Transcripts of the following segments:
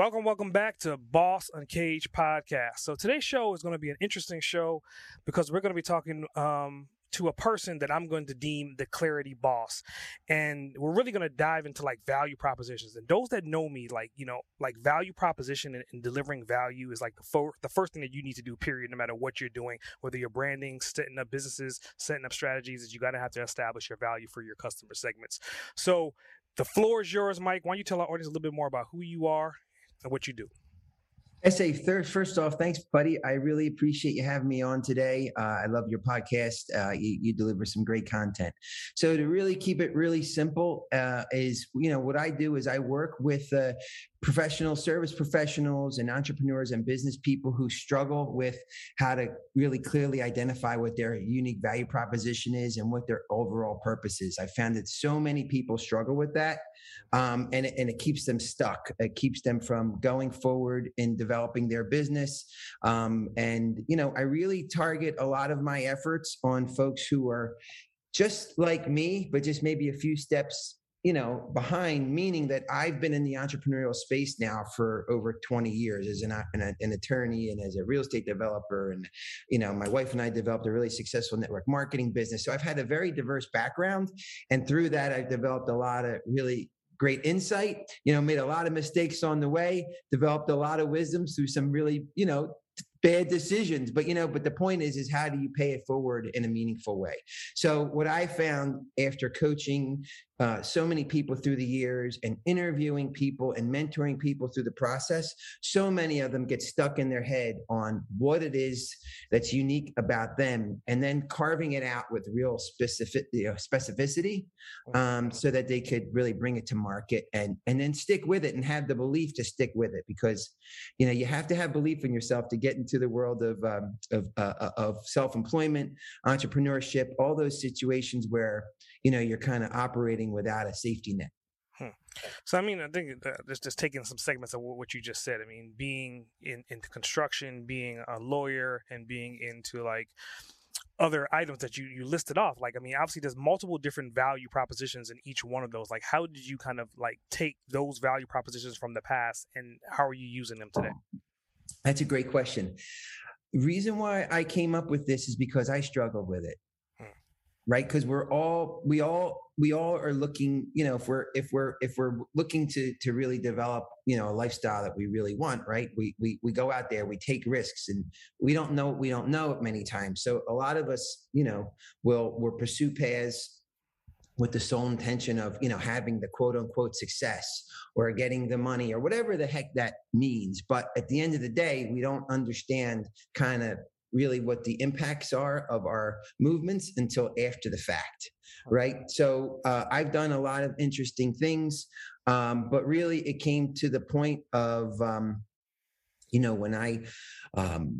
Welcome, welcome back to Boss Uncaged podcast. So today's show is going to be an interesting show because we're going to be talking um, to a person that I'm going to deem the clarity boss. And we're really going to dive into like value propositions. And those that know me, like, you know, like value proposition and, and delivering value is like the, the first thing that you need to do, period, no matter what you're doing, whether you're branding, setting up businesses, setting up strategies, is you got to have to establish your value for your customer segments. So the floor is yours, Mike. Why don't you tell our audience a little bit more about who you are and what you do? SA, first off, thanks, buddy. I really appreciate you having me on today. Uh, I love your podcast. Uh, you, you, deliver some great content. So to really keep it really simple uh, is, you know, what I do is I work with uh, professional service professionals and entrepreneurs and business people who struggle with how to really clearly identify what their unique value proposition is and what their overall purpose is. I found that so many people struggle with that, um, and, it, and it keeps them stuck. It keeps them from going forward in developing their business. Um, and, you know, I really target a lot of my efforts on folks who are just like me, but just maybe a few steps you know behind meaning that i've been in the entrepreneurial space now for over 20 years as an, an, an, attorney and as a real estate developer and you know my wife and i developed a really successful network marketing business. So i've had a very diverse background and through that i've developed a lot of really great insight you know made a lot of mistakes on the way developed a lot of wisdom through some really you know bad decisions but you know but the point is is how do you pay it forward in a meaningful way? So what i found after coaching uh, so many people through the years and interviewing people and mentoring people through the process, so many of them get stuck in their head on what it is that's unique about them and then carving it out with real specific, you know, specificity um, so that they could really bring it to market and, and then stick with it and have the belief to stick with it because, you know, you have to have belief in yourself to get into the world of, um, of, uh, uh of self-employment, entrepreneurship, all those situations where, you know, you're kind of operating without a safety net. Hmm. So I mean, I think just just taking some segments of what you just said. I mean, being in into construction, being a lawyer, and being into like other items that you you listed off. Like, I mean, obviously there's multiple different value propositions in each one of those. Like, how did you kind of like take those value propositions from the past, and how are you using them today? That's a great question. The reason why I came up with this is because I struggled with it. Hmm. Right? Because we're all we all we all are looking you know if we're if we're if we're looking to to really develop you know a lifestyle that we really want right? We we, we go out there we take risks and we don't know we don't know it many times. So a lot of us you know will will pursue paths with the sole intention of you know having the quote unquote success or getting the money or whatever the heck that means. But at the end of the day we don't understand kind of really what the impacts are of our movements until after the fact right. so uh, i've done a lot of interesting things um, but really it came to the point of um, you know when i um,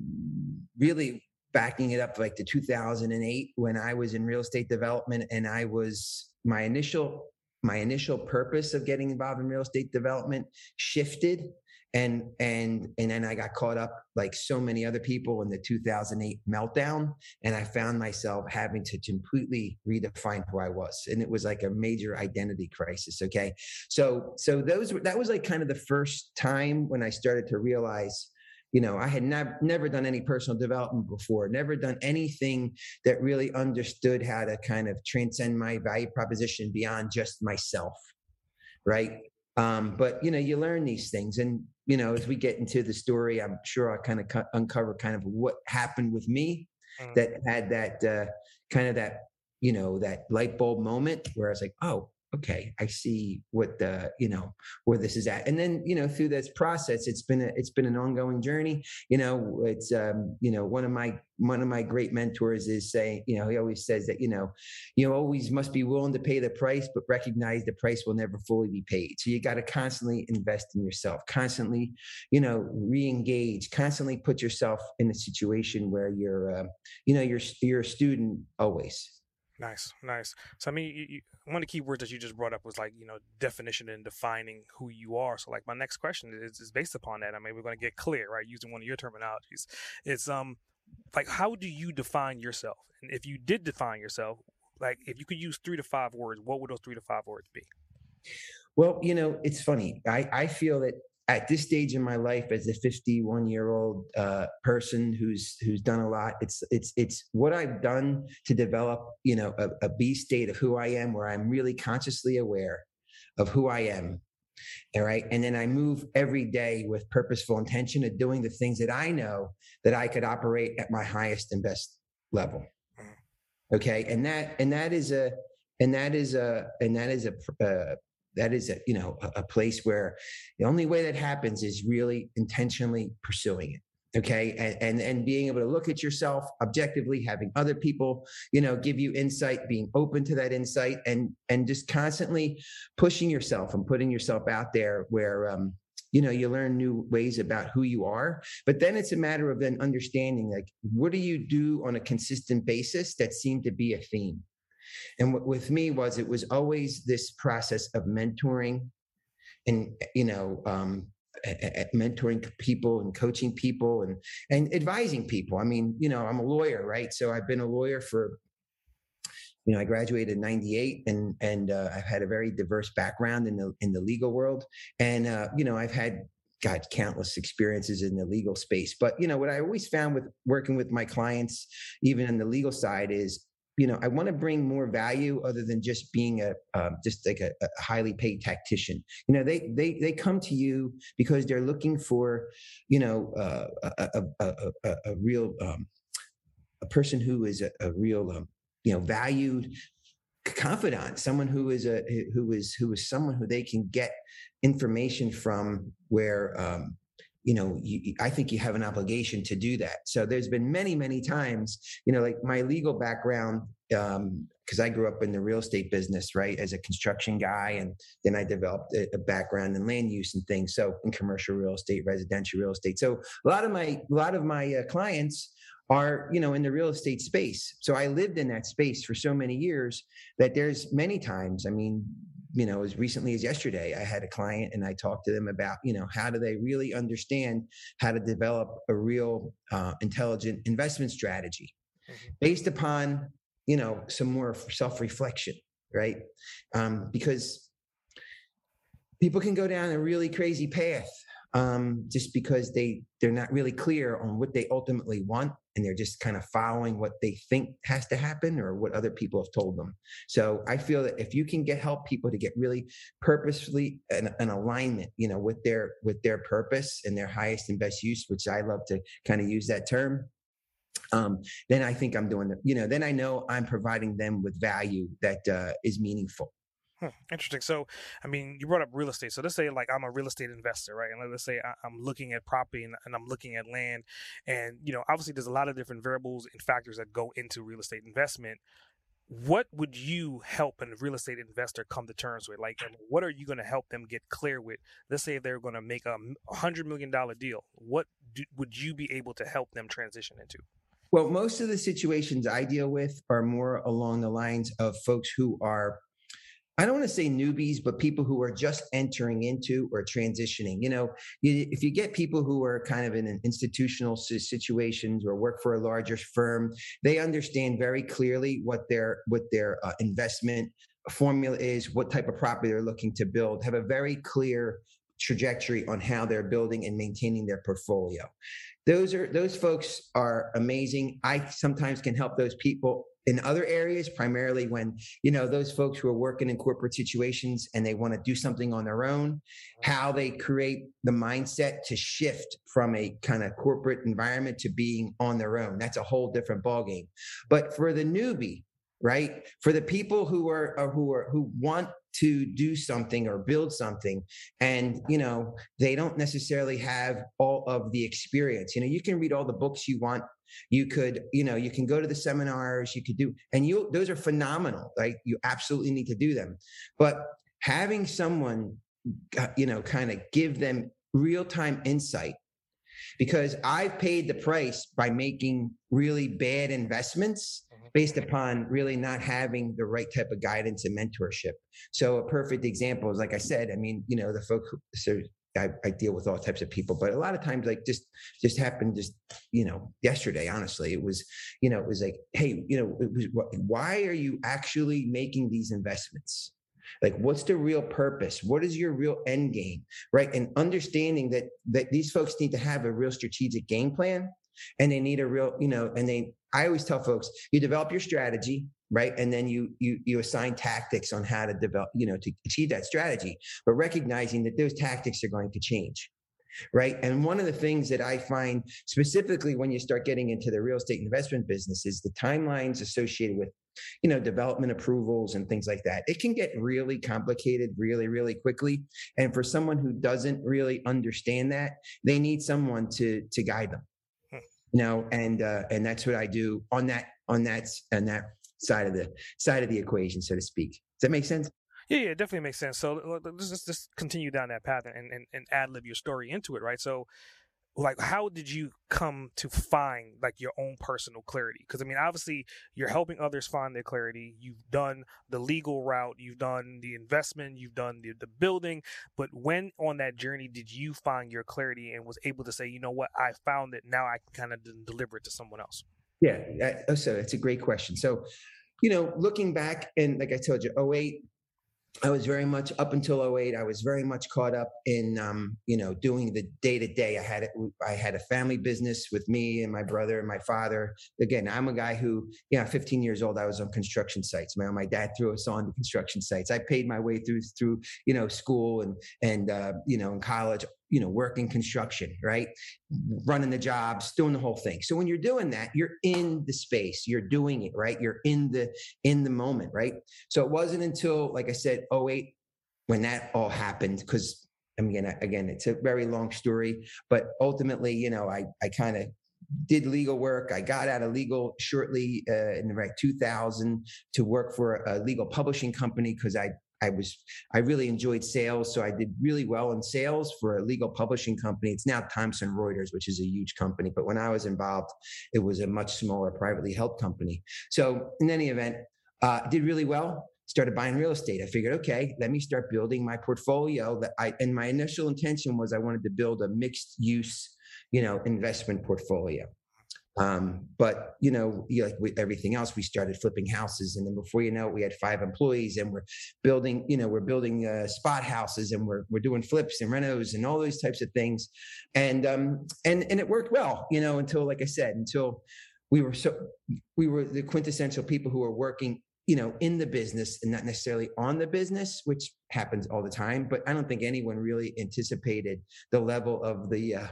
really backing it up like to 2008 when i was in real estate development and i was my initial my initial purpose of getting involved in real estate development shifted and and and then i got caught up like so many other people in the 2008 meltdown. And i found myself having to completely redefine who i was. And it was like a major identity crisis okay? So so those that was like kind of the first time when i started to realize you know i had never never done any personal development before never done anything that really understood how to kind of transcend my value proposition beyond just myself right um, but you know, you learn these things, and you know, as we get into the story, I'm sure I'll kind of cu- uncover kind of what happened with me mm. that had that uh, kind of that you know that light bulb moment where I was like, oh, okay, I see what the, you know, where this is at. And then, you know, through this process, it's been a, it's been an ongoing journey. You know, it's, um, you know, one of my, one of my great mentors is saying, you know, he always says that, you know, you always must be willing to pay the price, but recognize the price will never fully be paid. So you got to constantly invest in yourself, constantly, you know, re-engage, constantly put yourself in a situation where you're, uh, you know, you're, you're a student always Nice, nice. So I mean, you, you, one of the key words that you just brought up was like you know definition and defining who you are. So like my next question is, is based upon that. I mean, we're going to get clear, right? Using one of your terminologies, it's um like how do you define yourself? And if you did define yourself, like if you could use three to five words, what would those three to five words be? Well, you know, it's funny. I I feel that at this stage in my life as a 51 year old uh, person who's who's done a lot it's it's it's what i've done to develop you know a, a b state of who i am where i'm really consciously aware of who i am all right? And then i move every day with purposeful intention of doing the things that i know that i could operate at my highest and best level okay? And that and that is a and that is a and that is a, uh, that is a you know a, a place where the only way that happens is really intentionally pursuing it okay? And, and and being able to look at yourself objectively having other people you know give you insight being open to that insight and and just constantly pushing yourself and putting yourself out there where um you know you learn new ways about who you are. But then it's a matter of then understanding like what do you do on a consistent basis that seem to be a theme and what with me was it was always this process of mentoring and, you know, um, mentoring people and coaching people and and advising people. I mean, you know, I'm a lawyer, right? So I've been a lawyer for you know, I graduated in '98, and and uh, I've had a very diverse background in the in the legal world, and uh, you know, I've had got countless experiences in the legal space. But you know, what I always found with working with my clients, even in the legal side, is you know, I want to bring more value other than just being a um, just like a, a, highly paid tactician. You know, they they they come to you because they're looking for, you know, uh, a, a, a, a, real um, a person who is a, real um, you know valued confidant, someone who is a who is who is someone who they can get information from where um, you know you, i think you have an obligation to do that. So there's been many many times you know like my legal background um because i grew up in the real estate business right as a construction guy and then i developed a, a, background in land use and things so in commercial real estate residential real estate. So a lot of my a lot of my uh, clients are you know in the real estate space. So i lived in that space for so many years that there's many times i mean you know, as recently as yesterday, I had a client and I talked to them about, you know, how do they really understand how to develop a real uh, intelligent investment strategy mm-hmm. based upon, you know, some more self reflection, right? Um, because people can go down a really crazy path um, just because they they're not really clear on what they ultimately want and they're just kind of following what they think has to happen or what other people have told them so i feel that if you can get help people to get really purposefully an, an alignment you know with their with their purpose and their highest and best use which i love to kind of use that term um, then I think I'm doing the, you know, then I know I'm providing them with value that uh, is meaningful. Hmm, interesting. So, I mean, you brought up real estate. So let's say like I'm a real estate investor, right? And let's say I, am looking at property and, and, I'm looking at land, and you know, obviously there's a lot of different variables and factors that go into real estate investment. What would you help a real estate investor come to terms with? Like, what are you going to help them get clear with? Let's say they're going to make a hundred million dollar deal. What do, would you be able to help them transition into? Well, most of the situations I deal with are more along the lines of folks who are I don't want to say newbies, but people who are just entering into or transitioning. You know, if you get people who are kind of in an institutional situations or work for a larger firm, they understand very clearly what their what their uh, investment formula is, what type of property they're looking to build, have a very clear trajectory on how they're building and maintaining their portfolio. Those are those folks are amazing. I sometimes can help those people in other areas primarily when you know those folks who are working in corporate situations and they want to do something on their own how they create the mindset to shift from a kind of corporate environment to being on their own. That's a whole different ballgame. But for the newbie right? For the people who are, are who are who want to do something or build something and you know they don't necessarily have all of the experience you know you can read all the books you want you could you know you can go to the seminars you could do and you those are phenomenal like you absolutely need to do them but having someone uh, you know kind of give them real time insight because I've paid the price by making really bad investments. Based upon really not having the right type of guidance and mentorship. So a perfect example is like I said, I mean, you know, the folk so I, I, deal with all types of people, but a lot of times like just just happened just you know yesterday. Honestly, it was you know it was like hey you know it was why are you actually making these investments? like what's the real purpose what is your real end game right and understanding that that these folks need to have a real strategic game plan and they need a real you know and they i always tell folks you develop your strategy right? And then you you you assign tactics on how to develop you know to achieve that strategy. But recognizing that those tactics are going to change right? And one of the things that i find specifically when you start getting into the real estate investment business is the timelines associated with you know development approvals and things like that. It can get really complicated really really quickly. And for someone who doesn't really understand that they need someone to to guide them. You know and uh and that's what i do on that on that on that side of the side of the equation so to speak does that make sense yeah, yeah, it definitely makes sense. So let's just, continue down that path and, and, and ad lib your story into it, right? So like how did you come to find like your own personal clarity? Because i mean obviously you're helping others find their clarity. You've done the legal route. You've done the investment. You've done the, the building. But when on that journey did you find your clarity and was able to say you know what? I found it. Now i can kind of deliver it to someone else yeah. Oh, so it's a great question. So you know looking back and like i told you 08 I was very much up until 08, I was very much caught up in, um, you know, doing the day to day. I had, I had a family business with me and my brother and my father. Again, I'm a guy who, yeah, 15 years old, I was on construction sites. My, my dad threw us on to construction sites. I paid my way through, through, you know, school and, and, uh, you know, in college, you know, working construction, right? Running the jobs, doing the whole thing. So when you're doing that, you're in the space, you're doing it, right? You're in the in the moment, right? So it wasn't until, like I said, 08, when that all happened, because I mean, again, it's a very long story, but ultimately, you know, I I kind of did legal work. I got out of legal shortly uh, in like 2000 to work for a legal publishing company because I I was I really enjoyed sales, so I did really well in sales for a legal publishing company. It's now Thomson Reuters, which is a huge company, but when I was involved, it was a much smaller, privately held company. So in any event, uh, did really well. Started buying real estate. I figured, okay, let me start building my portfolio. That I and my initial intention was I wanted to build a mixed use, you know, investment portfolio. Um, but you know, like with everything else, we started flipping houses, and then before you know it, we had five employees, and we're building. You know, we're building uh, spot houses, and we're we're doing flips and renos and all those types of things, and um, and and it worked well. You know, until like I said, until we were so we were the quintessential people who were working you know in the business and not necessarily on the business which happens all the time but i don't think anyone really anticipated the level of the uh,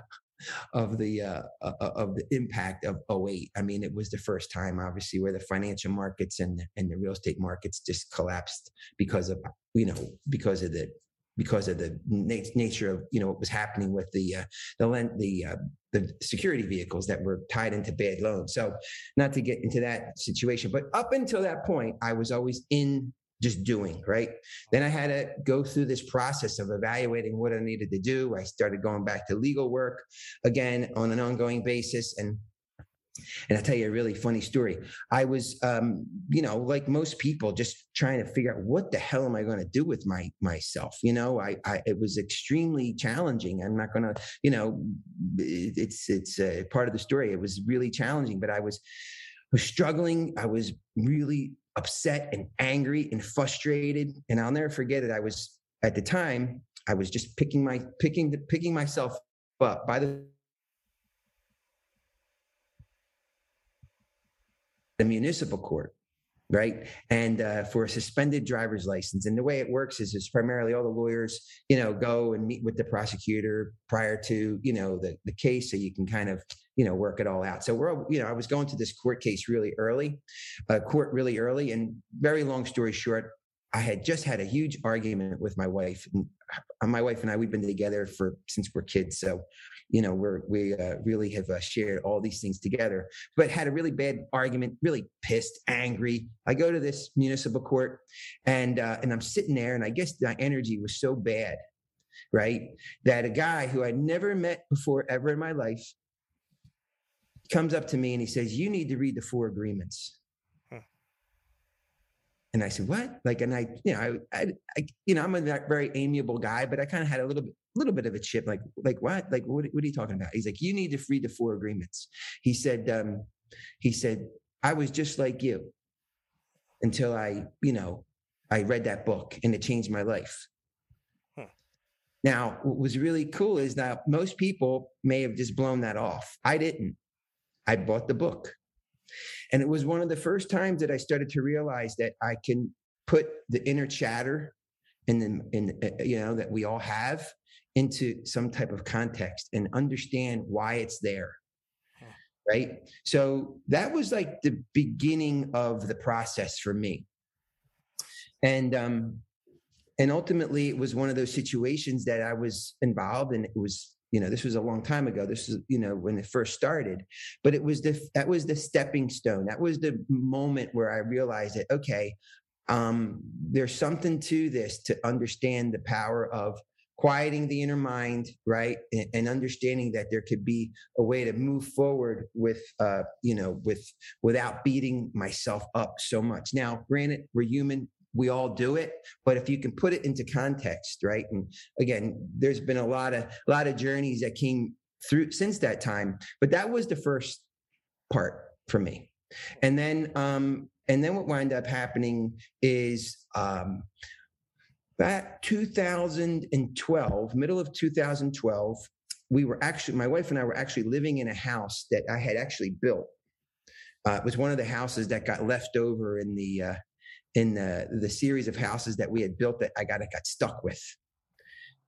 of the uh, uh, uh, of the impact of 08. I mean, it was the first time, obviously, where the financial markets and and the real estate markets just collapsed because of you know because of the because of the nat- nature of you know what was happening with the uh, the the uh, the security vehicles that were tied into bad loans. So, not to get into that situation, but up until that point, I was always in just doing, right? Then I had to go through this process of evaluating what I needed to do. I started going back to legal work again on an ongoing basis. And and I'll tell you a really funny story. I was, um, you know, like most people, just trying to figure out what the hell am I going to do with my myself. You know, I, I it was extremely challenging. I'm not going to, you know, it's it's a part of the story. It was really challenging, but I was was struggling. I was really upset and angry and frustrated. And I'll never forget it. I was at the time, I was just picking my picking the, picking myself up by the the municipal court. Right? And uh, for a suspended driver's license. And the way it works is it's primarily all the lawyers, you know, go and meet with the prosecutor prior to, you know, the, the case so you can kind of, you know, work it all out. So we're, you know, I was going to this court case really early, uh, court really early. And very long story short, I had just had a huge argument with my wife. And uh, my wife and I, we've been together for since we're kids. So you know we're we uh, really have uh, shared all these things together but had a really bad argument really pissed angry. I go to this municipal court and uh, and i'm sitting there and i guess my energy was so bad right that a guy who i'd never met before ever in my life comes up to me and he says you need to read the four agreements. And I said, "What?" Like, and I, you know, I, I, I you know, I'm a very amiable guy, but I kind of had a little bit, little bit of a chip. Like, like what? Like, what? What are you talking about? He's like, "You need to read the four agreements." He said, um, he said, "I was just like you until I, you know, I read that book and it changed my life." Now, what was really cool is that most people may have just blown that off. I didn't. I bought the book. And it was one of the first times that I started to realize that I can put the inner chatter in the, in, uh, you know, that we all have into some type of context and understand why it's there. Right. So that was like the beginning of the process for me. And, um, and ultimately it was one of those situations that I was involved and it was you know this was a long time ago this is you know when it first started but it was the that was the stepping stone that was the moment where i realized that okay um there's something to this to understand the power of quieting the inner mind right and, and understanding that there could be a way to move forward with uh you know with without beating myself up so much. Now granted we're human we all do it but if you can put it into context right and again there's been a lot of a lot of journeys that came through since that time but that was the first part for me. And then um and then what wound up happening is um that 2012 middle of 2012 we were actually my wife and i were actually living in a house that i had actually built uh, it was one of the houses that got left over in the uh, in the the series of houses that we had built that I got got stuck with,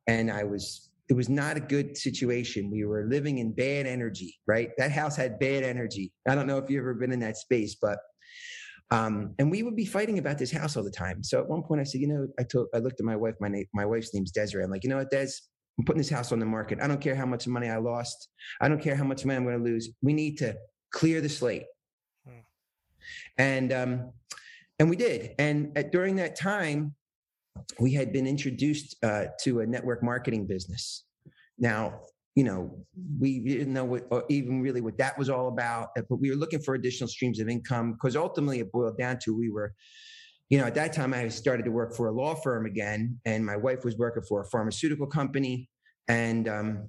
and I was it was not a good situation. We were living in bad energy, right? That house had bad energy. I don't know if you've ever been in that space, but um, and we would be fighting about this house all the time. So at one point, I said, you know, I told I looked at my wife. My name, my wife's name's Desiree. I'm like, you know what, Des? I'm putting this house on the market. I don't care how much money I lost. I don't care how much money I'm going to lose. We need to clear the slate. Hmm. And um, and we did. And at, during that time, we had been introduced uh, to a network marketing business. Now, you know, we didn't know what, even really what that was all about, uh, but we were looking for additional streams of income because ultimately it boiled down to we were, you know, at that time I started to work for a law firm again, and my wife was working for a pharmaceutical company, and um,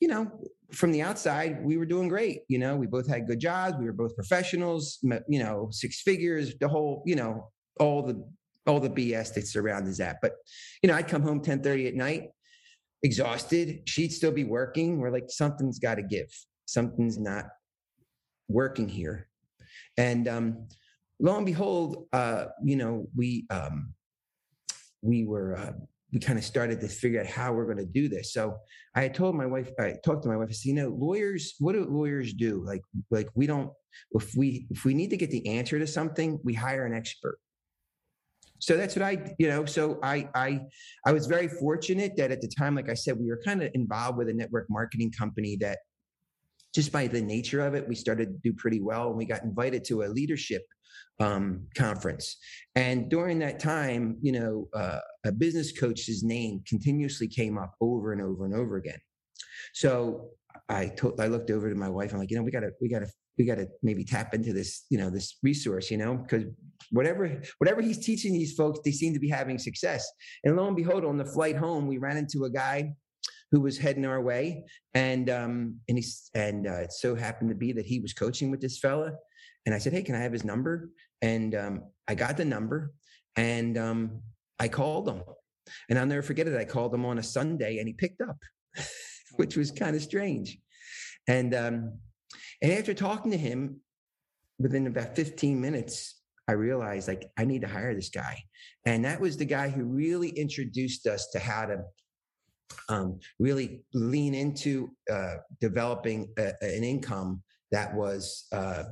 you know, from the outside, we were doing great. You know, we both had good jobs. We were both professionals. You know, six figures. The whole, you know, all the all the BS that surrounds that. But you know, I'd come home ten thirty at night, exhausted. She'd still be working. We're like, something's got to give. Something's not working here. And um, lo and behold, uh, you know, we um, we were uh, we kind of started to figure out how we're going to do this. So I had told my wife, I talked to my wife, I said, you know, lawyers, what do lawyers do? Like, like we don't, if we, if we need to get the answer to something, we hire an expert. So that's what I, you know, so I, I, I was very fortunate that at the time, like I said, we were kind of involved with a network marketing company that just by the nature of it, we started to do pretty well. And we got invited to a leadership um, conference. And during that time, you know, uh, a business coach's name continuously came up over and over and over again. So I told, I looked over to my wife. I'm like, you know, we gotta, we gotta, we gotta maybe tap into this, you know, this resource, you know, because whatever, whatever he's teaching these folks, they seem to be having success. And lo and behold, on the flight home, we ran into a guy who was heading our way, and um, and he's and uh, it so happened to be that he was coaching with this fella, and I said, hey, can I have his number? And um, I got the number and um, I called him. And I'll never forget it. I called him on a Sunday and he picked up, which was kind of strange. And um, and after talking to him, within about 15 minutes, I realized like I need to hire this guy. And that was the guy who really introduced us to how to um, really lean into uh, developing a, an income that was uh,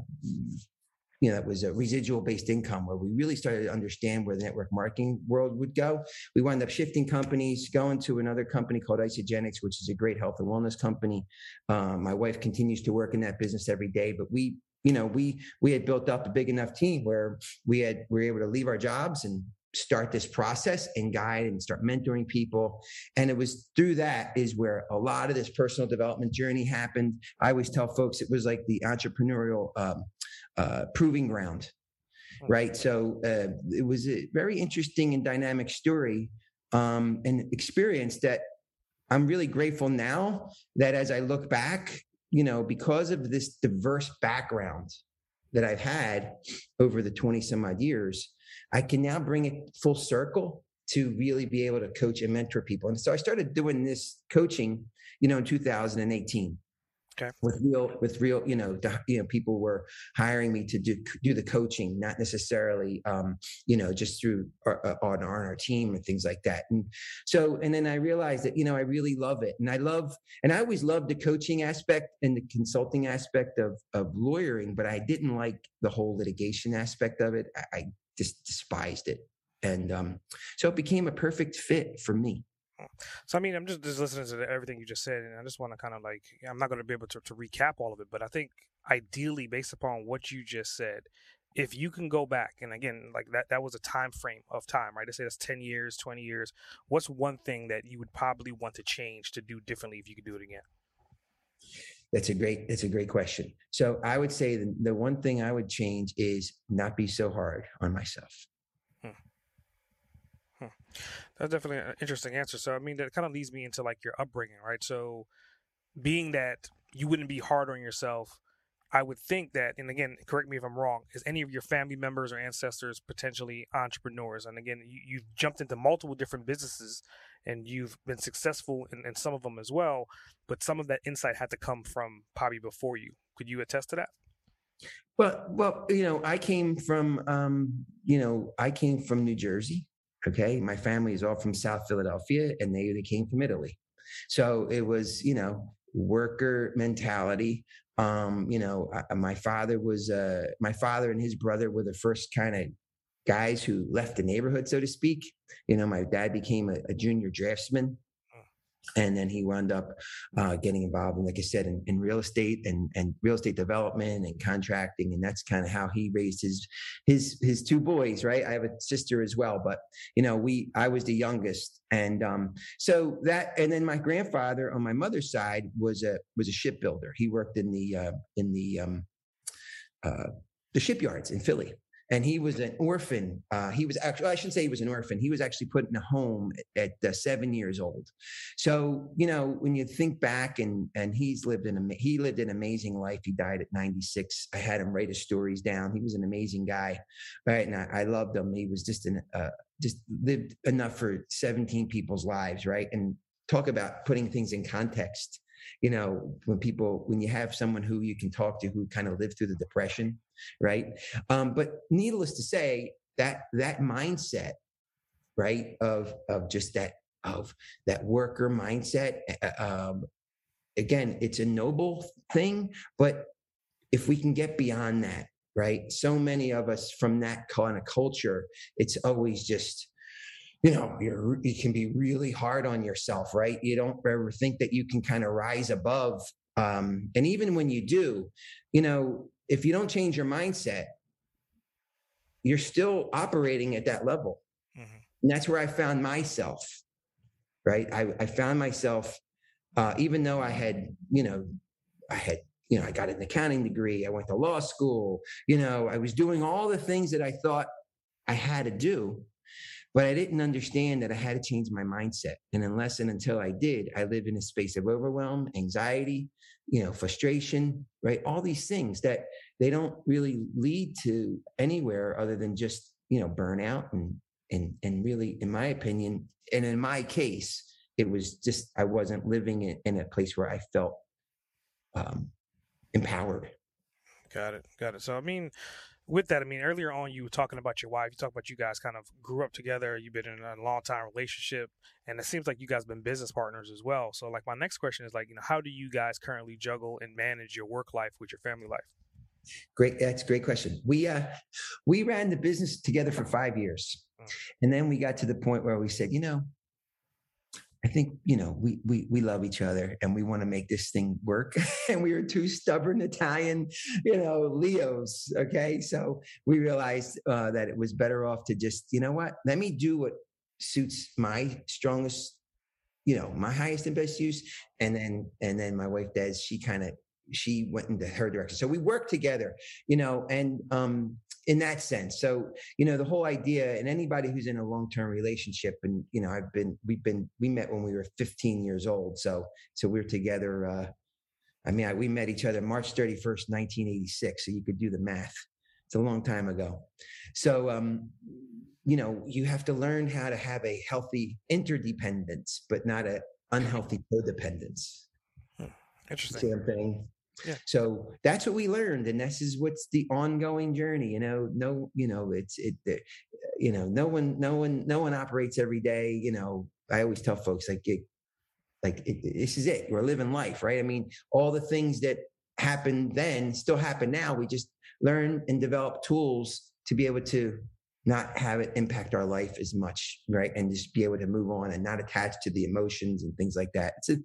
you know, that was a residual based income where we really started to understand where the network marketing world would go. We wound up shifting companies, going to another company called Isagenix, which is a great health and wellness company. Um, my wife continues to work in that business every day, but we, you know, we we had built up a big enough team where we had we were able to leave our jobs and start this process and guide and start mentoring people. And it was through that is where a lot of this personal development journey happened. I always tell folks it was like the entrepreneurial um, uh, proving ground, hmm. right? So uh, it was a very interesting and dynamic story um, and experience that I'm really grateful now that as I look back, you know, because of this diverse background that I've had over the 20 some odd years, I can now bring it full circle to really be able to coach and mentor people. And so I started doing this coaching, you know, in 2018. Okay. With real, with real, you know, you know, people were hiring me to do do the coaching, not necessarily, um, you know, just through our, uh, on, on our team and things like that. And so, and then I realized that, you know, I really love it, and I love, and I always loved the coaching aspect and the consulting aspect of of lawyering, but I didn't like the whole litigation aspect of it. I, I just despised it, and um, so it became a perfect fit for me. So I mean, I'm just just listening to everything you just said, and I just want to kind of like I'm not going to be able to, to recap all of it, but I think ideally, based upon what you just said, if you can go back and again, like that that was a time frame of time, right? To say that's ten years, twenty years. What's one thing that you would probably want to change to do differently if you could do it again? That's a great. That's a great question. So I would say the, the one thing I would change is not be so hard on myself. That's definitely an interesting answer. So, I mean, that kind of leads me into like your upbringing, right? So, being that you wouldn't be hard on yourself, I would think that, and again, correct me if I'm wrong, is any of your family members or ancestors potentially entrepreneurs? And again, you, you've jumped into multiple different businesses and you've been successful in, in some of them as well, but some of that insight had to come from probably before you. Could you attest to that? Well, well, you know, I came from, um, you know, I came from New Jersey. Okay. My family is all from South Philadelphia and they, they came from Italy. So it was, you know, worker mentality. Um, you know, I, my father was, uh, my father and his brother were the first kind of guys who left the neighborhood, so to speak. You know, my dad became a, a junior draftsman and then he wound up uh, getting involved in like i said in, in, real estate and, and real estate development and contracting. And that's kind of how he raised his his his two boys right? I have a sister as well but you know we i was the youngest. And um, so that and then my grandfather on my mother's side was a was a shipbuilder. He worked in the uh, in the um, uh, the shipyards in philly and he was an orphan. Uh, he was actually, I shouldn't say he was an orphan. He was actually put in a home at, at uh, seven years old. So, you know, when you think back and, and he's lived in—he lived an amazing life. He died at 96. I had him write his stories down. He was an amazing guy. Right. And I, I loved him. He was just an, uh, just lived enough for 17 people's lives. Right. And talk about putting things in context you know when people when you have someone who you can talk to who kind of lived through the depression right? Um, but needless to say that that mindset right of of just that of that worker mindset um, again it's a noble thing but if we can get beyond that right so many of us from that kind of culture it's always just you know you're you can be really hard on yourself right? You don't ever think that you can kind of rise above um, and even when you do you know if you don't change your mindset you're still operating at that level mm-hmm. and that's where i found myself right i, I found myself uh, even though i had you know i had you know i got an accounting degree i went to law school you know i was doing all the things that i thought i had to do but I didn't understand that I had to change my mindset. And unless and until I did, I lived in a space of overwhelm, anxiety, you know, frustration, right? All these things that they don't really lead to anywhere other than just, you know, burnout and and and really, in my opinion, and in my case, it was just I wasn't living in, in a place where I felt um, empowered. Got it. Got it. So I mean, with that, I mean, earlier on, you were talking about your wife. You talked about you guys kind of grew up together. You've been in a long time relationship, and it seems like you guys been business partners as well. So, like, my next question is like, you know, how do you guys currently juggle and manage your work life with your family life? Great, that's a great question. We uh, we ran the business together for five years, mm. and then we got to the point where we said, you know, I think you know we we we love each other and we want to make this thing work. and we were two stubborn Italian, you know, Leos. Okay, so we realized uh, that it was better off to just you know what, let me do what suits my strongest, you know, my highest and best use, and then and then my wife Des, she kind of she went into her direction. So we worked together, you know, and um, in that sense. So, you know, the whole idea, and anybody who's in a long term relationship, and you know, I've been, we've been, we met when we were 15 years old. So, so we are together. Uh, I mean, I, we met each other March 31st, 1986. So you could do the math. It's a long time ago. So, um, you know, you have to learn how to have a healthy interdependence, but not a unhealthy codependence. Hmm. Interesting. See what I'm saying? So that's what we learned, and this is what's the ongoing journey. You know, no, you know, it's it, it, you know, no one, no one, no one operates every day. You know, I always tell folks like, it, like it, this is it. We're living life, right? I mean, all the things that happened then still happen now. We just learn and develop tools to be able to not have it impact our life as much right? And just be able to move on and not attach to the emotions and things like that. It's a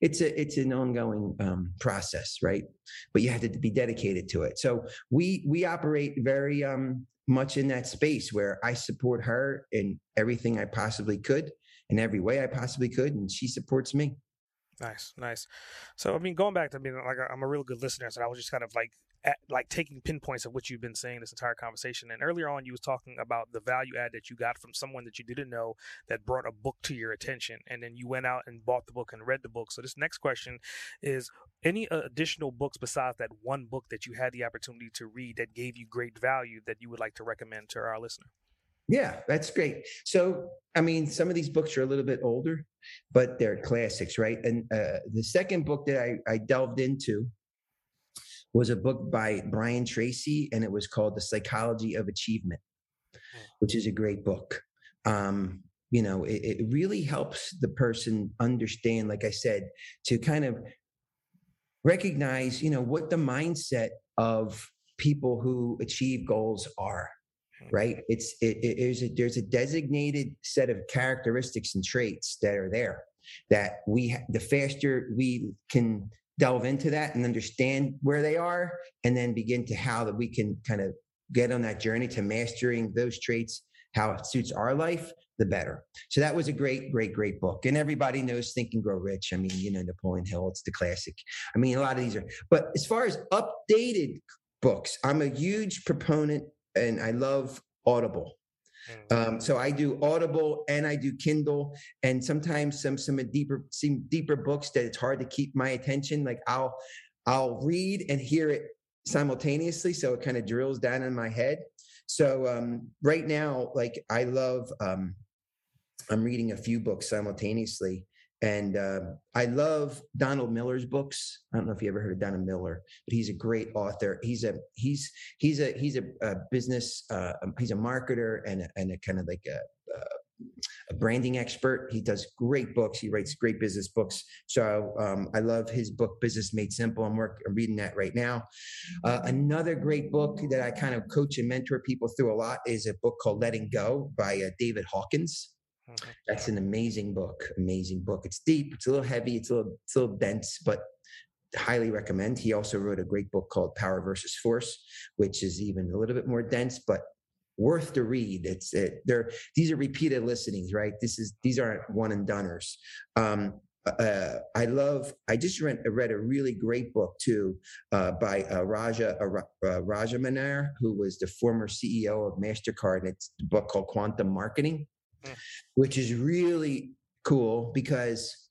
it's a it's an ongoing um, process right? But you have to be dedicated to it. So we we operate very um much in that space where i support her in everything i possibly could in every way i possibly could and she supports me. Nice, nice. So I mean, going back to mean, like I'm a real good listener, so I was just kind of like at, like taking pinpoints of what you've been saying this entire conversation. And earlier on, you was talking about the value add that you got from someone that you didn't know that brought a book to your attention, and then you went out and bought the book and read the book. So this next question is: any additional books besides that one book that you had the opportunity to read that gave you great value that you would like to recommend to our listener? Yeah, that's great. So, I mean, some of these books are a little bit older, but they're classics, right? And uh, the second book that I, I delved into was a book by Brian Tracy, and it was called The Psychology of Achievement, hmm. which is a great book. Um, you know, it, it really helps the person understand, like I said, to kind of recognize, you know, what the mindset of people who achieve goals are hmm. right it's it, it is a, there's a designated set of characteristics and traits that are there that we the faster we can delve into that and understand where they are and then begin to how that we can kind of get on that journey to mastering those traits how it suits our life the better. So that was a great great great book. And everybody knows think and grow rich. I mean you know napoleon hill it's the classic. I mean a lot of these are but as far as updated books i'm a huge proponent and i love audible. Um, so I do Audible and I do Kindle, and sometimes some some deeper some deeper books that it's hard to keep my attention. Like I'll I'll read and hear it simultaneously, so it kind of drills down in my head. So um, right now, like I love, um, I'm reading a few books simultaneously. And uh, I love Donald Miller's books. I don't know if you ever heard of Donald Miller, but he's a great author. He's a he's he's a he's a, a business. Uh, um, he's a marketer and a, and a kind of like a, a, branding expert. He does great books. He writes great business books. So um, I love his book, Business Made Simple. I'm work I'm reading that right now. Uh, another great book that I kind of coach and mentor people through a lot is a book called Letting Go by uh, David Hawkins. Mm-hmm. That's an amazing book. Amazing book. It's deep. It's a little heavy. It's a little, it's a little dense, but highly recommend. He also wrote a great book called Power versus Force, which is even a little bit more dense, but worth to read. It's it, they're these are repeated listenings, right? This is these aren't one and doneers. Um, uh, I love. I just read, read a really great book too uh, by uh, Raja uh, uh Rajamannar, who was the former CEO of Mastercard. And it's a book called Quantum Marketing. Mm. which is really cool because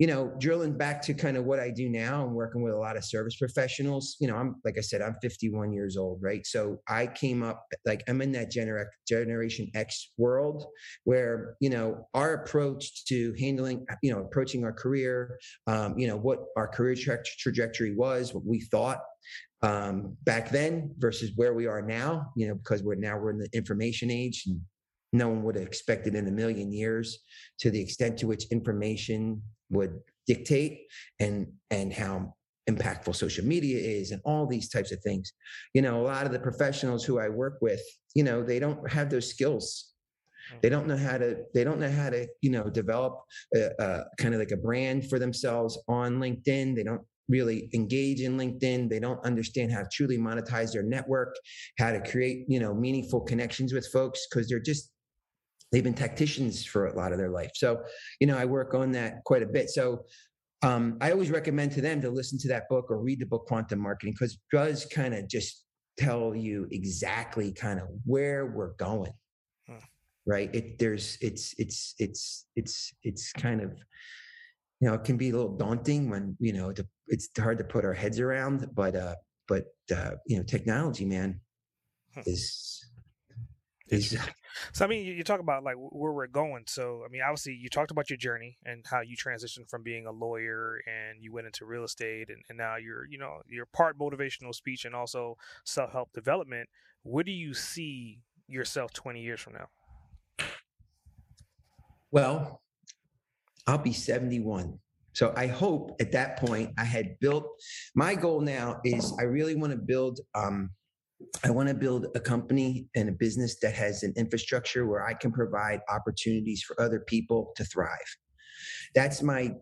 you know, drilling back to kind of what I do now, I'm working with a lot of service professionals. You know, I'm like I said, I'm 51 years old, right? So I came up like I'm in that gener- generation X world where you know our approach to handling, you know, approaching our career, um, you know, what our career tra- trajectory was, what we thought um, back then versus where we are now. You know, because we're now we're in the information age and no one would have expected in a million years to the extent to which information would dictate and and how impactful social media is and all these types of things. You know a lot of the professionals who i work with you know they don't have those skills. Mm. They don't know how to they don't know how to you know develop a, a kind of like a brand for themselves on linkedin. They don't really engage in linkedin. They don't understand how to truly monetize their network how to create you know meaningful connections with folks because they're just they've been tacticians for a lot of their life. So, you know, I work on that quite a bit. So, um, I always recommend to them to listen to that book or read the book Quantum Marketing because it does kind of just tell you exactly kind of where we're going. Hmm. Right. It there's it's it's it's it's it's kind of you know it can be a little daunting when you know to, it's hard to put our heads around, but uh but uh you know technology man hmm. is is so I mean, you, you, talk about like where we're going. So I mean, obviously, you talked about your journey and how you transitioned from being a lawyer and you went into real estate, and, and now you're you know you're part motivational speech and also self help development. Where do you see yourself twenty years from now? Well, I'll be seventy one. So I hope at that point I had built. My goal now is I really want to build. Um, I want to build a company and a business that has an infrastructure where I can provide opportunities for other people to thrive. That's my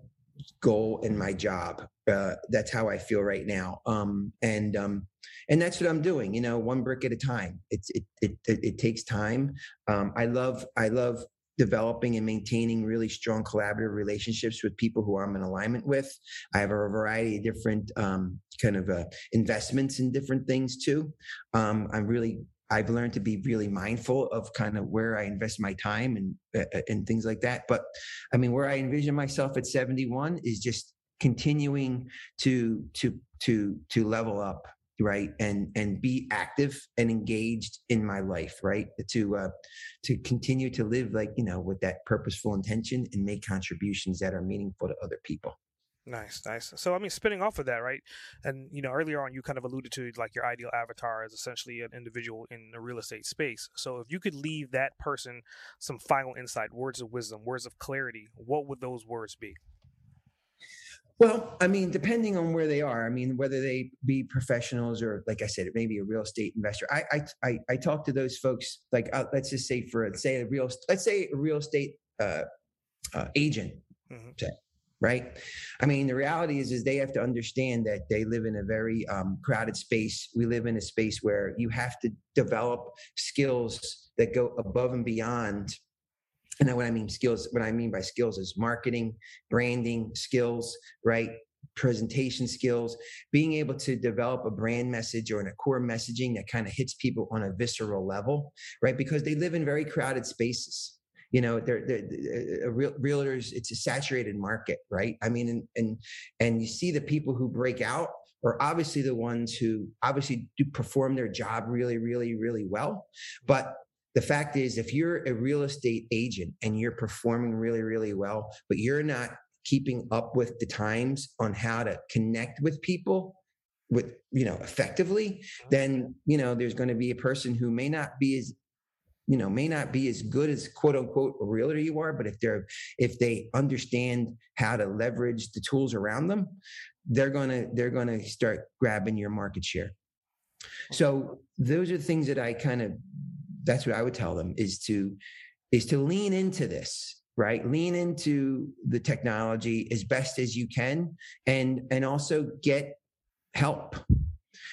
goal and my job. Uh, that's how I feel right now. Um, and um, and that's what I'm doing. You know, one brick at a time. It's it it it, it takes time. Um, I love I love developing and maintaining really strong collaborative relationships with people who I'm in alignment with. I have a variety of different um, kind of uh, investments in different things too. Um, I'm really I've learned to be really mindful of kind of where I invest my time and uh, uh and things like that. But I mean, where I envision myself at 71 is just continuing to to to to level up right and and be active and engaged in my life right to uh to continue to live like you know with that purposeful intention and make contributions that are meaningful to other people Nice, nice. So, I mean, spinning off of that, right? And you know, earlier on, you kind of alluded to like your ideal avatar is essentially an individual in the real estate space. So, if you could leave that person some final insight, words of wisdom, words of clarity, what would those words be? Well, I mean, depending on where they are, I mean, whether they be professionals or, like I said, it may be a real estate investor. I I I, I talk to those folks. Like, uh, let's just say for say a real let's say a real estate uh, uh, agent, mm-hmm. say, right? I mean, the reality is is they have to understand that they live in a very um, crowded space. We live in a space where you have to develop skills that go above and beyond and then what I mean skills, what I mean by skills is marketing, branding skills, right? Presentation skills, being able to develop a brand message or a core messaging that kind of hits people on a visceral level, right? Because they live in very crowded spaces. You know, they're, they're, they're real, realtors. It's a saturated market, right? I mean, and and and you see the people who break out are obviously the ones who obviously do perform their job really, really, really well. But the fact is if you're a real estate agent and you're performing really really well but you're not keeping up with the times on how to connect with people with you know effectively then you know there's going to be a person who may not be as you know may not be as good as quote unquote a realtor you are but if they're if they understand how to leverage the tools around them they're going to they're going to start grabbing your market share. So those are things that i kind of that's what I would tell them is to is to lean into this right? Lean into the technology as best as you can and and also get help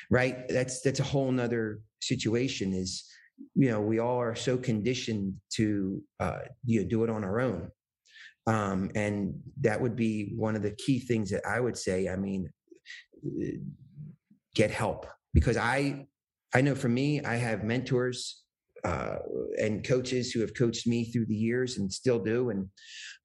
right? That's that's a whole nother situation is you know we all are so conditioned to uh you know do it on our own. Um and that would be one of the key things that i would say i mean get help. Because i i know for me i have mentors uh, and coaches who have coached me through the years and still do. And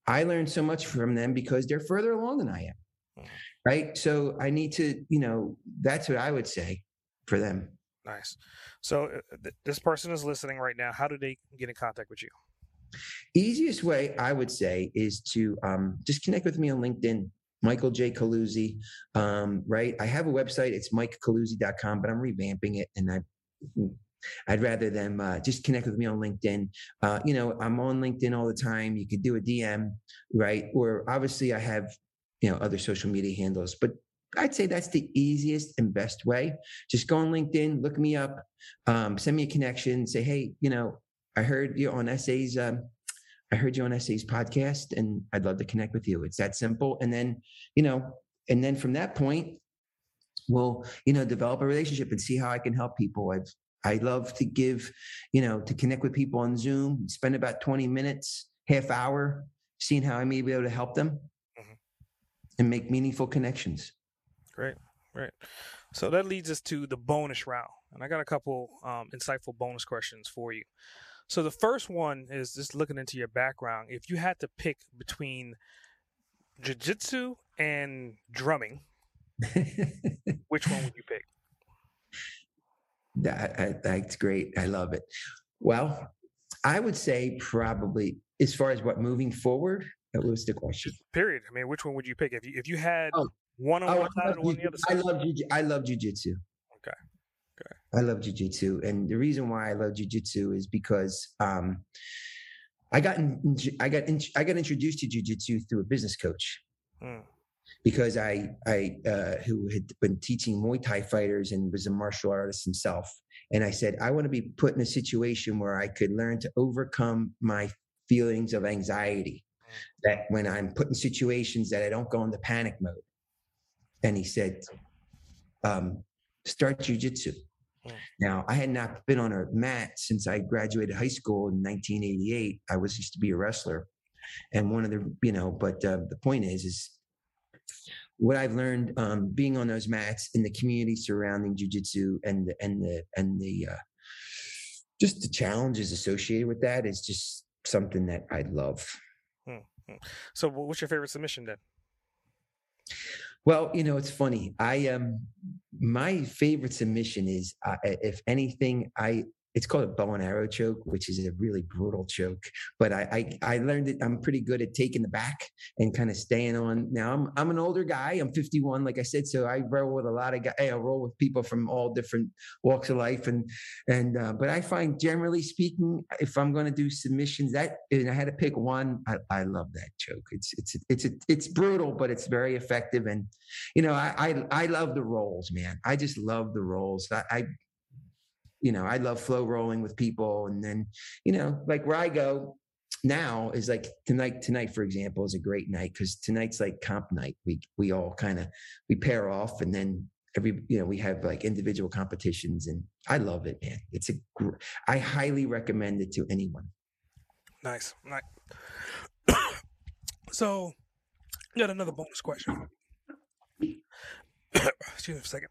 I learned so much from them because they're further along than I am. Mm-hmm. Right. So I need to, you know, that's what I would say for them. Nice. So uh, th- this person is listening right now. How do they get in contact with you? Easiest way I would say is to um, just connect with me on LinkedIn. Michael J. Caluzzi, um, right? I have a website. It's mikecaluzzi.com, but I'm revamping it and I I'd rather them uh, just connect with me on LinkedIn. Uh, you know, I'm on LinkedIn all the time. You could do a DM, right? Or obviously, I have you know other social media handles, but I'd say that's the easiest and best way. Just go on LinkedIn, look me up, um, send me a connection, say, hey, you know, I heard you on SA's. Um, I heard you on SA's podcast, and I'd love to connect with you. It's that simple. And then, you know, and then from that point, we'll you know develop a relationship and see how I can help people. I've I love to give, you know, to connect with people on Zoom, spend about 20 minutes, half hour, seeing how I may be able to help them mm-hmm. and make meaningful connections. Great, Right. So that leads us to the bonus round. And I got a couple um, insightful bonus questions for you. So the first one is just looking into your background. If you had to pick between jiu-jitsu and drumming, which one would you pick? That, that's great. I love it. Well, I would say probably as far as what moving forward. That was the question. Period. I mean, which one would you pick if you if you had oh. one on oh, one side and one on the other side? I love jiu- I love jujitsu. Okay. Okay. I love jujitsu, and the reason why I love jujitsu is because um, I got in, I got in, I got introduced to jujitsu through a business coach. Hmm because I I uh, who had been teaching Muay Thai fighters and was a martial artist himself, and I said I want to be put in a situation where I could learn to overcome my feelings of anxiety. That when I'm put in situations that I don't go into panic mode. And he said, um, "Start jujitsu." Mm. Now, I had not been on a mat since I graduated high school in 1988. I was used to be a wrestler, and one of the you know, but uh, the point is, is what I've learned um, being on those mats in the community surrounding jujitsu and the, and the and the uh, just the challenges associated with that is just something that I love. Hmm. So, what's your favorite submission then? Well, you know, it's funny. I um, my favorite submission is, uh, if anything, I it's called a bow and arrow choke, which is a really brutal choke. But I, I, I learned that I'm pretty good at taking the back and kind of staying on. Now I'm I'm an older guy. I'm 51, like I said, so I roll with a lot of guys. I roll with people from all different walks of life, and and uh, but I find generally speaking, if I'm going to do submissions, that and I had to pick one, I, I love that choke. It's it's it's it's, it's brutal, but it's very effective, and you know I I, I love the rolls, man. I just love the rolls. I, I you know, I love flow rolling with people. And then, you know, like where I go now is like tonight, tonight, for example, is a great night because tonight's like comp night. We, we all kind of, we pair off and then every, you know, we have like individual competitions and I love it, man. It's a, gr- I highly recommend it to anyone. Nice. Nice. so, got another bonus question. Excuse me for a second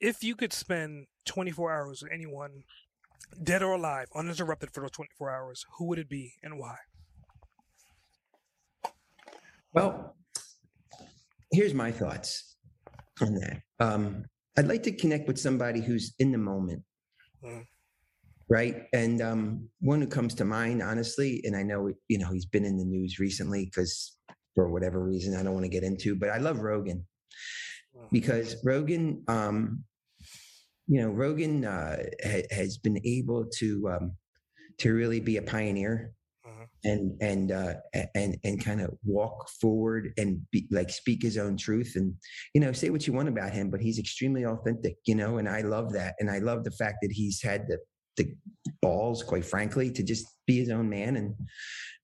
if you could spend 24 hours with anyone, dead or alive, uninterrupted for those 24 hours, who would it be and why? Well, here's my thoughts on that. Um, I'd like to connect with somebody who's in the moment. Mm. Right. And um, one who comes to mind, honestly, and I know, you know, he's been in the news recently because for whatever reason I don't want to get into, but I love Rogan because Rogan, um, you know, Rogan uh, ha- has been able to um, to really be a pioneer uh-huh. and and uh, and and kind of walk forward and be, like speak his own truth and you know say what you want about him, but he's extremely authentic, you know, and I love that, and I love the fact that he's had the the balls, quite frankly, to just be his own man, and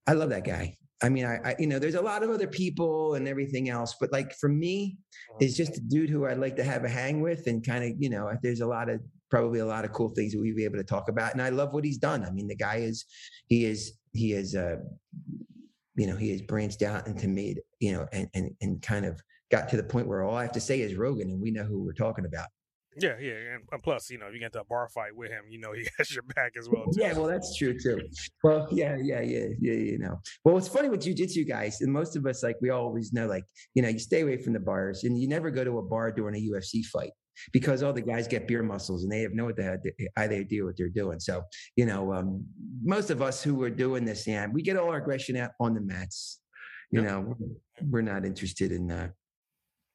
I love that guy. I mean, I, I, you know, there's a lot of other people and everything else, but like for me, it's just a dude who I'd like to have a hang with and kind of, you know, there's a lot of probably a lot of cool things that we'd be able to talk about. And I love what he's done. I mean, the guy is, he is, he is, uh, you know, he has branched out into made, you know, and and and kind of got to the point where all I have to say is Rogan, and we know who we're talking about. Yeah, yeah, and plus, you know, if you get into a bar fight with him, you know he has your back as well. Too. Yeah, well, that's true too. Well, yeah, yeah, yeah, yeah. You know, well, it's funny with jujitsu guys, and most of us, like, we always know, like, you know, you stay away from the bars, and you never go to a bar during a UFC fight because all the guys get beer muscles and they have no idea what they're doing. So, you know, um, most of us who are doing this, yeah, we get all our aggression out on the mats. You yep. know, we're not interested in, uh,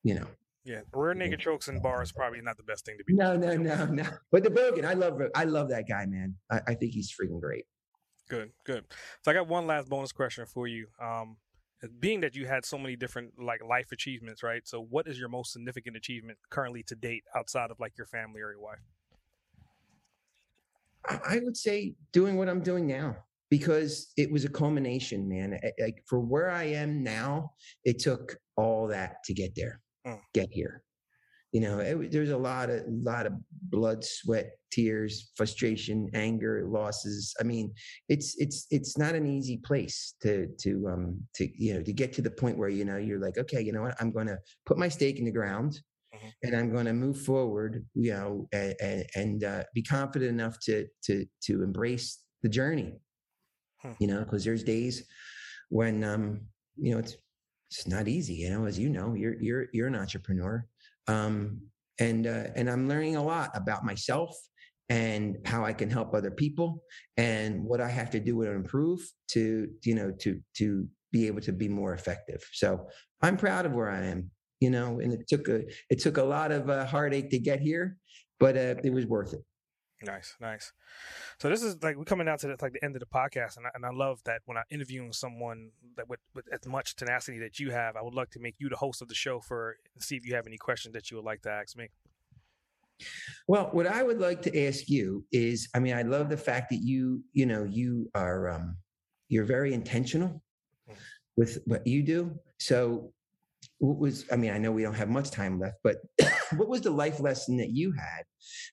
you know, yeah, rear naked chokes in bars probably not the best thing to be. No, no, no, no. But the Rogan, I love, I love that guy, man. I, I, think he's freaking great. Good, good. So I got one last bonus question for you. Um, being that you had so many different like life achievements, right? So what is your most significant achievement currently to date outside of like your family or your wife? I would say doing what I'm doing now because it was a culmination, man. Like for where I am now, it took all that to get there mm. get here. You know, it, there's a lot of lot of blood, sweat, tears, frustration, anger, losses. I mean, it's it's it's not an easy place to to um to you know to get to the point where you know you're like, okay, you know what, I'm going to put my stake in the ground. Mm-hmm. And I'm going to move forward, you know, and, and uh, be confident enough to to to embrace the journey, hmm. you know, because there's days when um, you know it's it's not easy, you know, as you know, you're you're you're an entrepreneur. Um, and uh, and I'm learning a lot about myself and how I can help other people and what I have to do to improve to you know to to be able to be more effective. So I'm proud of where I am, you know, and it took a it took a lot of uh, heartache to get here, but uh, it was worth it. Nice, nice. So this is like we're coming down to the, like the end of the podcast, and I, and I love that when I'm interviewing someone that with, with as much tenacity that you have, I would like to make you the host of the show for see if you have any questions that you would like to ask me. Well, what I would like to ask you is, I mean, I love the fact that you, you know, you are, um, you're very intentional mm. with what you do. So, what was, I mean, I know we don't have much time left, but what was the life lesson that you had?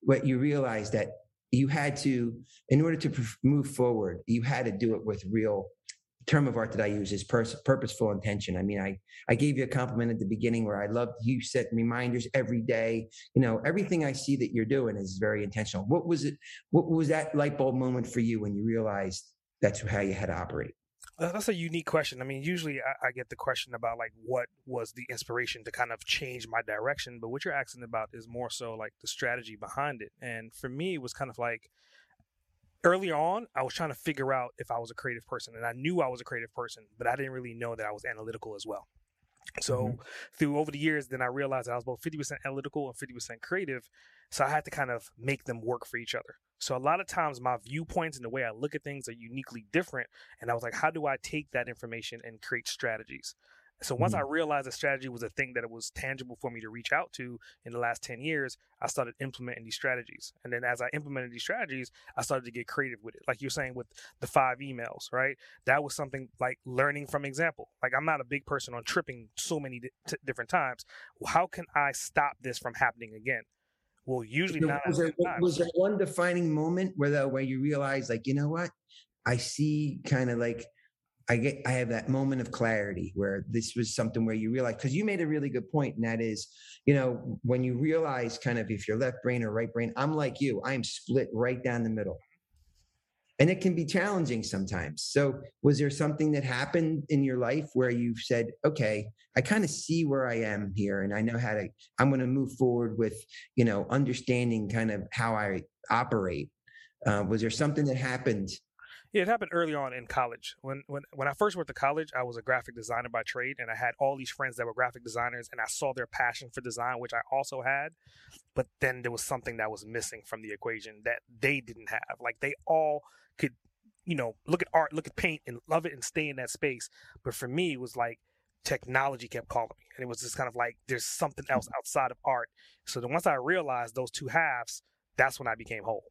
What you realized that you had to, in order to move forward, you had to do it with real term of art that I use is pers- purposeful intention. I mean, I I gave you a compliment at the beginning where I love you set reminders every day. You know, everything I see that you're doing is very intentional. What was it? What was that light bulb moment for you when you realized that's how you had to operate? That's a unique question. I mean, usually I, I, get the question about like what was the inspiration to kind of change my direction, but what you're asking about is more so like the strategy behind it. And for me, it was kind of like early on, I was trying to figure out if I was a creative person, and I knew I was a creative person, but I didn't really know that I was analytical as well. So mm-hmm. through over the years, then I realized I was both 50% analytical and 50% creative. So I had to kind of make them work for each other. So a lot of times my viewpoints and the way I look at things are uniquely different. And I was like, how do I take that information and create strategies? So once mm-hmm. I realized that strategy was a thing that it was tangible for me to reach out to in the last 10 years, I started implementing these strategies. And then as I implemented these strategies, I started to get creative with it. Like you're saying with the five emails, right? That was something like learning from example. Like I'm not a big person on tripping so many t- different times. how can I stop this from happening again? Well, usually not. Was there, was there one defining moment where that, where you realize, like, you know what? I see kind of like I get I have that moment of clarity where this was something where you realize because you made a really good point, and that is, you know, when you realize kind of if you're left brain or right brain, I'm like you, I'm split right down the middle. And it can be challenging sometimes. So, was there something that happened in your life where you said, okay, I kind of see where I am here and I know how to, I'm going to move forward with, you know, understanding kind of how I operate? Uh, was there something that happened yeah, it happened early on in college. When when when I first went to college, I was a graphic designer by trade, and I had all these friends that were graphic designers, and I saw their passion for design, which I also had. But then there was something that was missing from the equation that they didn't have. Like they all could, you know, look at art, look at paint, and love it, and stay in that space. But for me, it was like technology kept calling me, and it was just kind of like there's something else mm-hmm. outside of art. So then once I realized those two halves, that's when I became whole.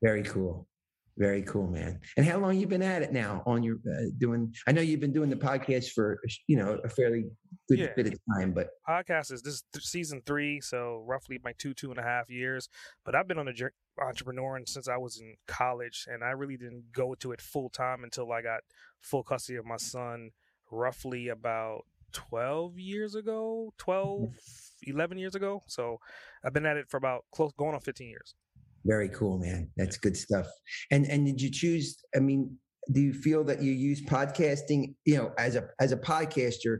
Very cool. Very cool, man. And how long you been at it now on your uh, doing? I know you've been doing the podcast for you know a fairly good yeah. bit of time, but podcast is this is season three, so roughly my two two and a half years. But I've been on a journey entrepreneur since I was in college, and I really didn't go to it full time until I got full custody of my son, roughly about 12 years ago, 12, 11 years ago. So I've been at it for about close, going on 15 years. Very cool, man. That's good stuff. And and did you choose? I mean, do you feel that you use podcasting? You know, as a as a podcaster,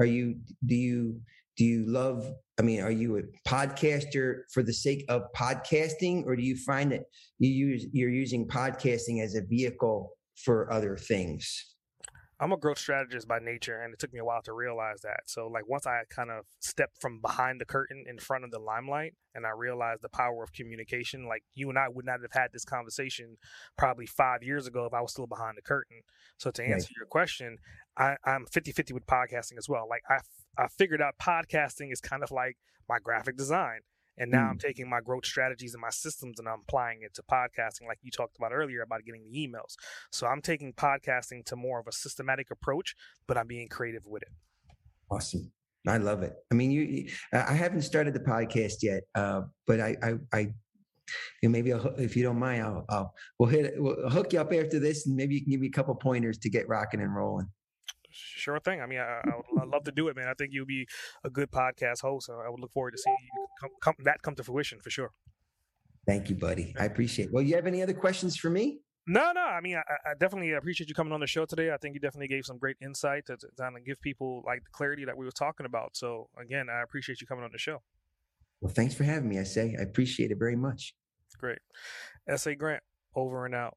are you do you do you love? I mean, are you a podcaster for the sake of podcasting, or do you find that you use you're using podcasting as a vehicle for other things? I'm a growth strategist by nature, and it took me a while to realize that. So, like, once I kind of stepped from behind the curtain in front of the limelight, and I realized the power of communication, like, you and I would not have had this conversation probably five years ago if I was still behind the curtain. So, to answer right. your question, I, I'm 50 50 with podcasting as well. Like, I, I figured out podcasting is kind of like my graphic design. And now mm. I'm taking my growth strategies and my systems and I'm applying it to podcasting, like you talked about earlier about getting the emails. So I'm taking podcasting to more of a systematic approach, but I'm being creative with it. Awesome. I love it. I mean, you, I haven't started the podcast yet, uh, but I, I, I you know, maybe I'll, if you don't mind, I'll, I'll we'll hit it, we'll hook you up after this, and maybe you can give me a couple pointers to get rocking and rolling. Sure thing. I mean, I, I would I'd love to do it, man. I think you'll be a good podcast host. I would look forward to seeing you come, come, that come to fruition for sure. Thank you, buddy. I appreciate it. Well, you have any other questions for me? No, no. I mean, I, I, definitely appreciate you coming on the show today. I think you definitely gave some great insight to, to kind of give people like the clarity that we were talking about. So again, I appreciate you coming on the show. Well, thanks for having me. I say I appreciate it very much. Great. S.A. Grant, over and out.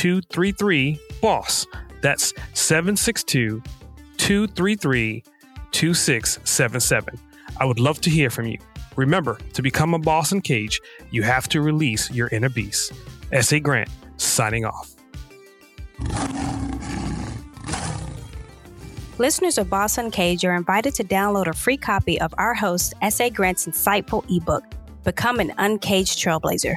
233 BOSS. That's 762 233 2677. I would love to hear from you. Remember, to become a boss Uncaged, you have to release your inner beast. S.A. Grant, signing off. Listeners of Boss Uncaged are invited to download a free copy of our host, S.A. Grant's insightful ebook, Become an Uncaged Trailblazer.